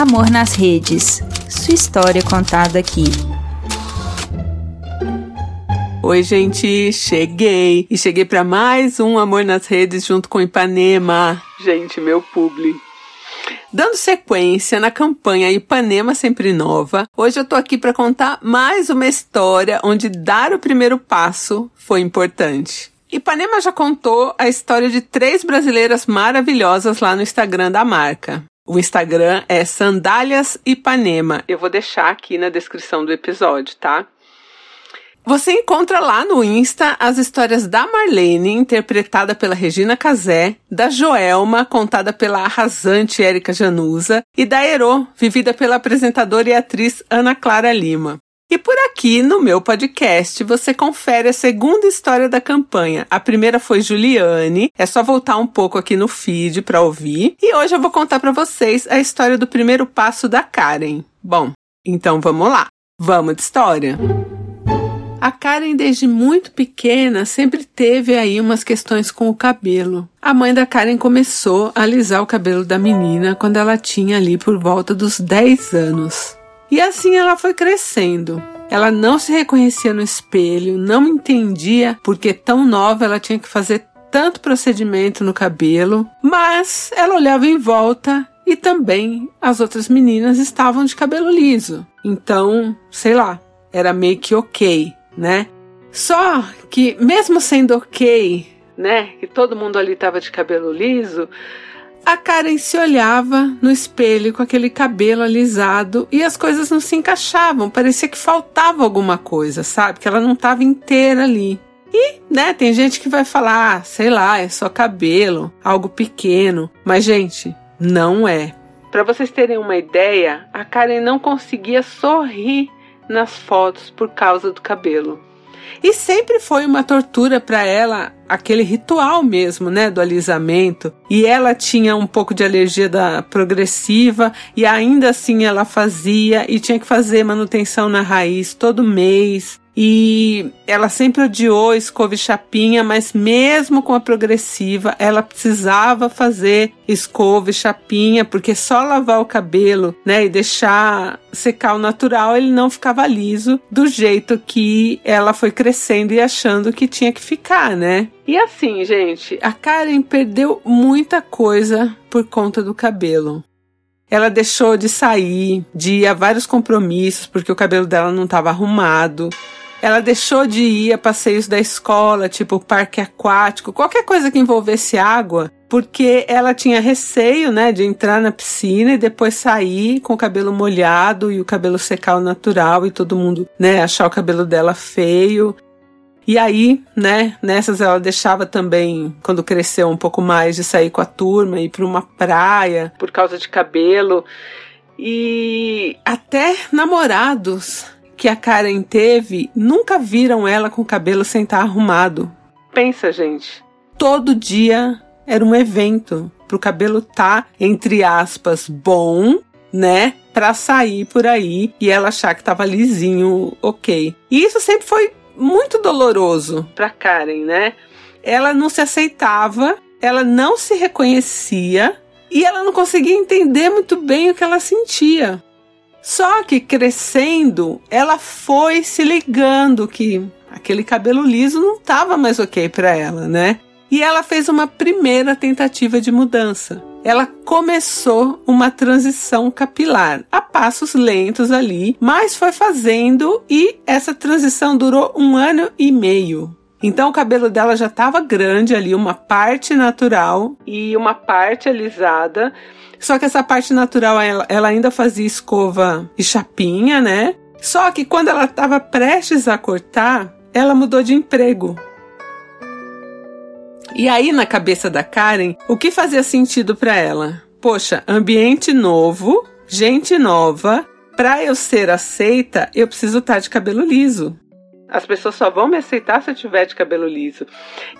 Amor nas Redes. Sua história contada aqui. Oi, gente, cheguei. E cheguei para mais um Amor nas Redes junto com Ipanema. Gente, meu publi. Dando sequência na campanha Ipanema Sempre Nova, hoje eu tô aqui para contar mais uma história onde dar o primeiro passo foi importante. Ipanema já contou a história de três brasileiras maravilhosas lá no Instagram da marca. O Instagram é Sandálias Ipanema. Eu vou deixar aqui na descrição do episódio, tá? Você encontra lá no Insta as histórias da Marlene, interpretada pela Regina Casé, da Joelma, contada pela arrasante Érica Januza, e da Ero, vivida pela apresentadora e atriz Ana Clara Lima. E por aqui no meu podcast você confere a segunda história da campanha. A primeira foi Juliane, é só voltar um pouco aqui no feed para ouvir. E hoje eu vou contar para vocês a história do primeiro passo da Karen. Bom, então vamos lá. Vamos de história. A Karen, desde muito pequena, sempre teve aí umas questões com o cabelo. A mãe da Karen começou a alisar o cabelo da menina quando ela tinha ali por volta dos 10 anos. E assim ela foi crescendo. Ela não se reconhecia no espelho, não entendia porque tão nova ela tinha que fazer tanto procedimento no cabelo, mas ela olhava em volta e também as outras meninas estavam de cabelo liso. Então, sei lá, era meio que ok, né? Só que mesmo sendo ok, né, que todo mundo ali estava de cabelo liso, a Karen se olhava no espelho com aquele cabelo alisado e as coisas não se encaixavam, parecia que faltava alguma coisa, sabe? Que ela não estava inteira ali. E, né, tem gente que vai falar, ah, sei lá, é só cabelo, algo pequeno. Mas, gente, não é. Para vocês terem uma ideia, a Karen não conseguia sorrir nas fotos por causa do cabelo. E sempre foi uma tortura para ela aquele ritual mesmo, né, do alisamento. E ela tinha um pouco de alergia da progressiva e ainda assim ela fazia e tinha que fazer manutenção na raiz todo mês. E ela sempre odiou escova e chapinha, mas mesmo com a progressiva, ela precisava fazer escova e chapinha, porque só lavar o cabelo, né, e deixar secar o natural, ele não ficava liso do jeito que ela foi crescendo e achando que tinha que ficar, né? E assim, gente, a Karen perdeu muita coisa por conta do cabelo. Ela deixou de sair, de ir a vários compromissos porque o cabelo dela não estava arrumado. Ela deixou de ir a passeios da escola, tipo parque aquático, qualquer coisa que envolvesse água, porque ela tinha receio, né, de entrar na piscina e depois sair com o cabelo molhado e o cabelo secar ao natural e todo mundo, né, achar o cabelo dela feio. E aí, né, nessas ela deixava também, quando cresceu um pouco mais, de sair com a turma, ir para uma praia por causa de cabelo. E até namorados que a Karen teve nunca viram ela com o cabelo sem estar arrumado. Pensa, gente. Todo dia era um evento pro cabelo tá, entre aspas, bom, né? Pra sair por aí e ela achar que tava lisinho, ok. E isso sempre foi muito doloroso pra Karen, né? Ela não se aceitava, ela não se reconhecia e ela não conseguia entender muito bem o que ela sentia. Só que crescendo, ela foi se ligando que aquele cabelo liso não estava mais ok para ela, né? E ela fez uma primeira tentativa de mudança. Ela começou uma transição capilar, a passos lentos ali, mas foi fazendo e essa transição durou um ano e meio. Então o cabelo dela já estava grande ali, uma parte natural e uma parte alisada. Só que essa parte natural ela, ela ainda fazia escova e chapinha, né? Só que quando ela estava prestes a cortar, ela mudou de emprego. E aí na cabeça da Karen, o que fazia sentido para ela? Poxa, ambiente novo, gente nova, para eu ser aceita, eu preciso estar tá de cabelo liso. As pessoas só vão me aceitar se eu tiver de cabelo liso.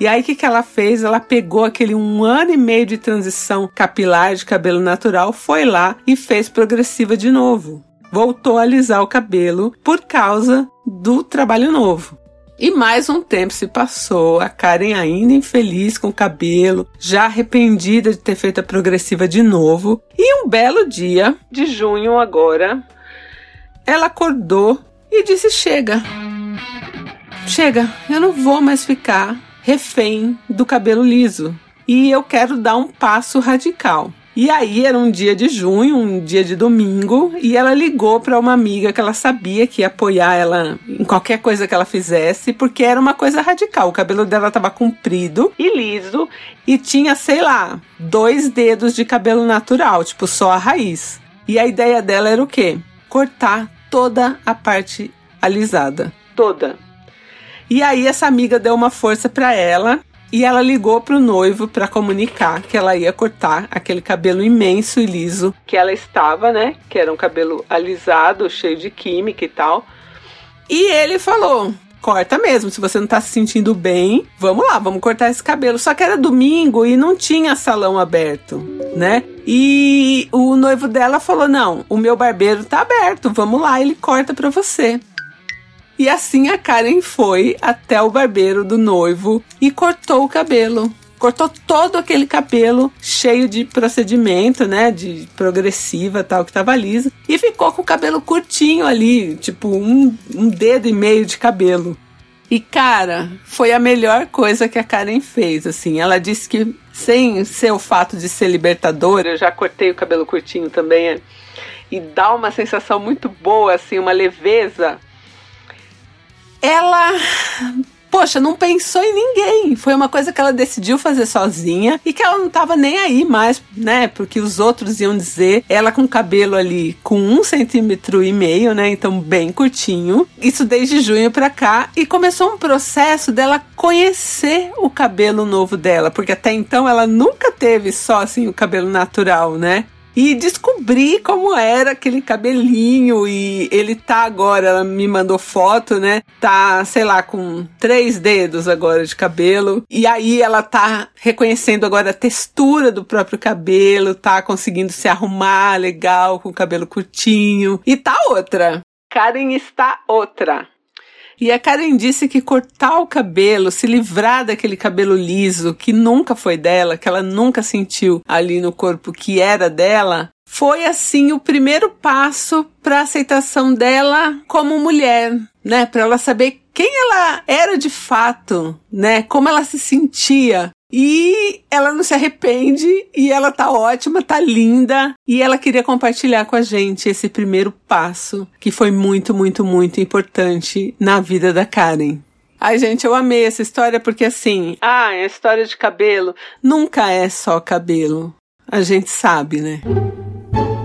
E aí, o que, que ela fez? Ela pegou aquele um ano e meio de transição capilar de cabelo natural, foi lá e fez progressiva de novo. Voltou a alisar o cabelo por causa do trabalho novo. E mais um tempo se passou, a Karen ainda infeliz com o cabelo, já arrependida de ter feito a progressiva de novo. E um belo dia, de junho agora, ela acordou e disse: Chega, chega, eu não vou mais ficar refém do cabelo liso. E eu quero dar um passo radical. E aí era um dia de junho, um dia de domingo, e ela ligou para uma amiga que ela sabia que ia apoiar ela em qualquer coisa que ela fizesse, porque era uma coisa radical. O cabelo dela estava comprido e liso e tinha, sei lá, dois dedos de cabelo natural, tipo só a raiz. E a ideia dela era o quê? Cortar toda a parte alisada, toda. E aí essa amiga deu uma força para ela e ela ligou pro noivo para comunicar que ela ia cortar aquele cabelo imenso e liso que ela estava, né? Que era um cabelo alisado, cheio de química e tal. E ele falou: corta mesmo. Se você não tá se sentindo bem, vamos lá, vamos cortar esse cabelo. Só que era domingo e não tinha salão aberto, né? E o noivo dela falou: não, o meu barbeiro tá aberto, vamos lá, ele corta pra você. E assim a Karen foi até o barbeiro do noivo e cortou o cabelo. Cortou todo aquele cabelo cheio de procedimento, né? De progressiva tal, que tava liso. E ficou com o cabelo curtinho ali, tipo um, um dedo e meio de cabelo. E cara, foi a melhor coisa que a Karen fez, assim. Ela disse que sem ser o fato de ser libertadora, eu já cortei o cabelo curtinho também, é, e dá uma sensação muito boa, assim, uma leveza ela poxa, não pensou em ninguém. Foi uma coisa que ela decidiu fazer sozinha e que ela não tava nem aí mais, né? Porque os outros iam dizer ela com cabelo ali com um centímetro e meio, né? Então bem curtinho. Isso desde junho pra cá e começou um processo dela conhecer o cabelo novo dela, porque até então ela nunca teve só assim o cabelo natural, né? E descobri como era aquele cabelinho e ele tá agora, ela me mandou foto, né? Tá, sei lá, com três dedos agora de cabelo. E aí ela tá reconhecendo agora a textura do próprio cabelo, tá conseguindo se arrumar legal com o cabelo curtinho. E tá outra. Karen está outra. E a Karen disse que cortar o cabelo, se livrar daquele cabelo liso que nunca foi dela, que ela nunca sentiu ali no corpo que era dela, foi assim o primeiro passo para a aceitação dela como mulher, né? Para ela saber quem ela era de fato, né? Como ela se sentia e ela não se arrepende e ela tá ótima, tá linda e ela queria compartilhar com a gente esse primeiro passo que foi muito, muito, muito importante na vida da Karen. Ai, gente, eu amei essa história porque assim, ah, é história de cabelo nunca é só cabelo. A gente sabe, né?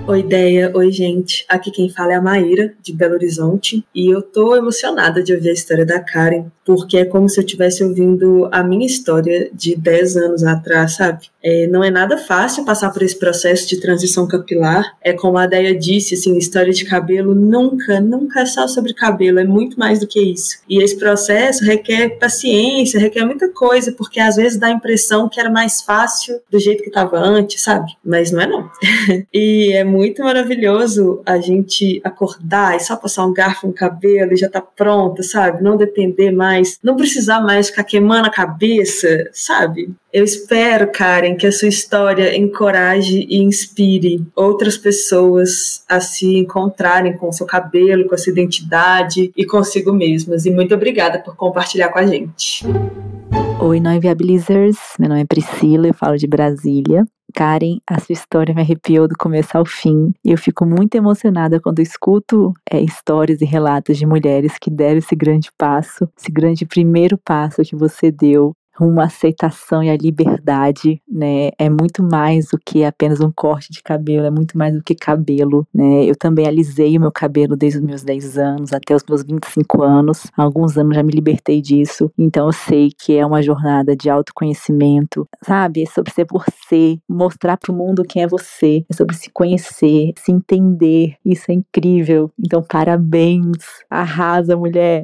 Oi, ideia. Oi, gente. Aqui quem fala é a Maíra, de Belo Horizonte, e eu tô emocionada de ouvir a história da Karen, porque é como se eu estivesse ouvindo a minha história de 10 anos atrás, sabe? É, não é nada fácil passar por esse processo de transição capilar. É como a Deia disse, assim, história de cabelo nunca, nunca é só sobre cabelo, é muito mais do que isso. E esse processo requer paciência, requer muita coisa, porque às vezes dá a impressão que era mais fácil do jeito que estava antes, sabe? Mas não é não. e é maravilhoso a gente acordar e só passar um garfo no cabelo e já tá pronta, sabe? Não depender mais, não precisar mais ficar queimando a cabeça, sabe? Eu espero, Karen, que a sua história encoraje e inspire outras pessoas a se encontrarem com o seu cabelo, com a sua identidade e consigo mesmas. E muito obrigada por compartilhar com a gente. Oi, Não Inviabilizers. Meu nome é Priscila, eu falo de Brasília. Karen, a sua história me arrepiou do começo ao fim. E eu fico muito emocionada quando escuto é, histórias e relatos de mulheres que deram esse grande passo, esse grande primeiro passo que você deu uma aceitação e a liberdade, né? É muito mais do que apenas um corte de cabelo, é muito mais do que cabelo, né? Eu também alisei o meu cabelo desde os meus 10 anos até os meus 25 anos. Há alguns anos já me libertei disso, então eu sei que é uma jornada de autoconhecimento, sabe? É sobre ser você, mostrar para o mundo quem é você, é sobre se conhecer, se entender. Isso é incrível. Então, parabéns. Arrasa, mulher.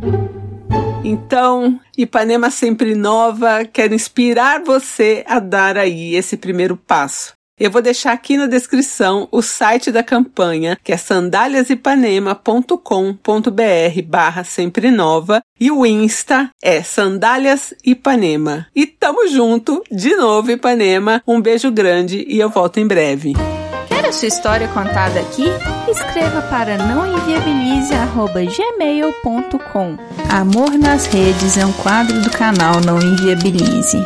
Então, Ipanema sempre nova, quero inspirar você a dar aí esse primeiro passo. Eu vou deixar aqui na descrição o site da campanha, que é sandáliasipanema.com.br barra sempre nova e o Insta é Sandálias Ipanema. E tamo junto, de novo Ipanema. Um beijo grande e eu volto em breve. A sua história contada aqui? Escreva para nãoenviabilize.gmail.com Amor nas Redes é um quadro do canal Não Enviabilize.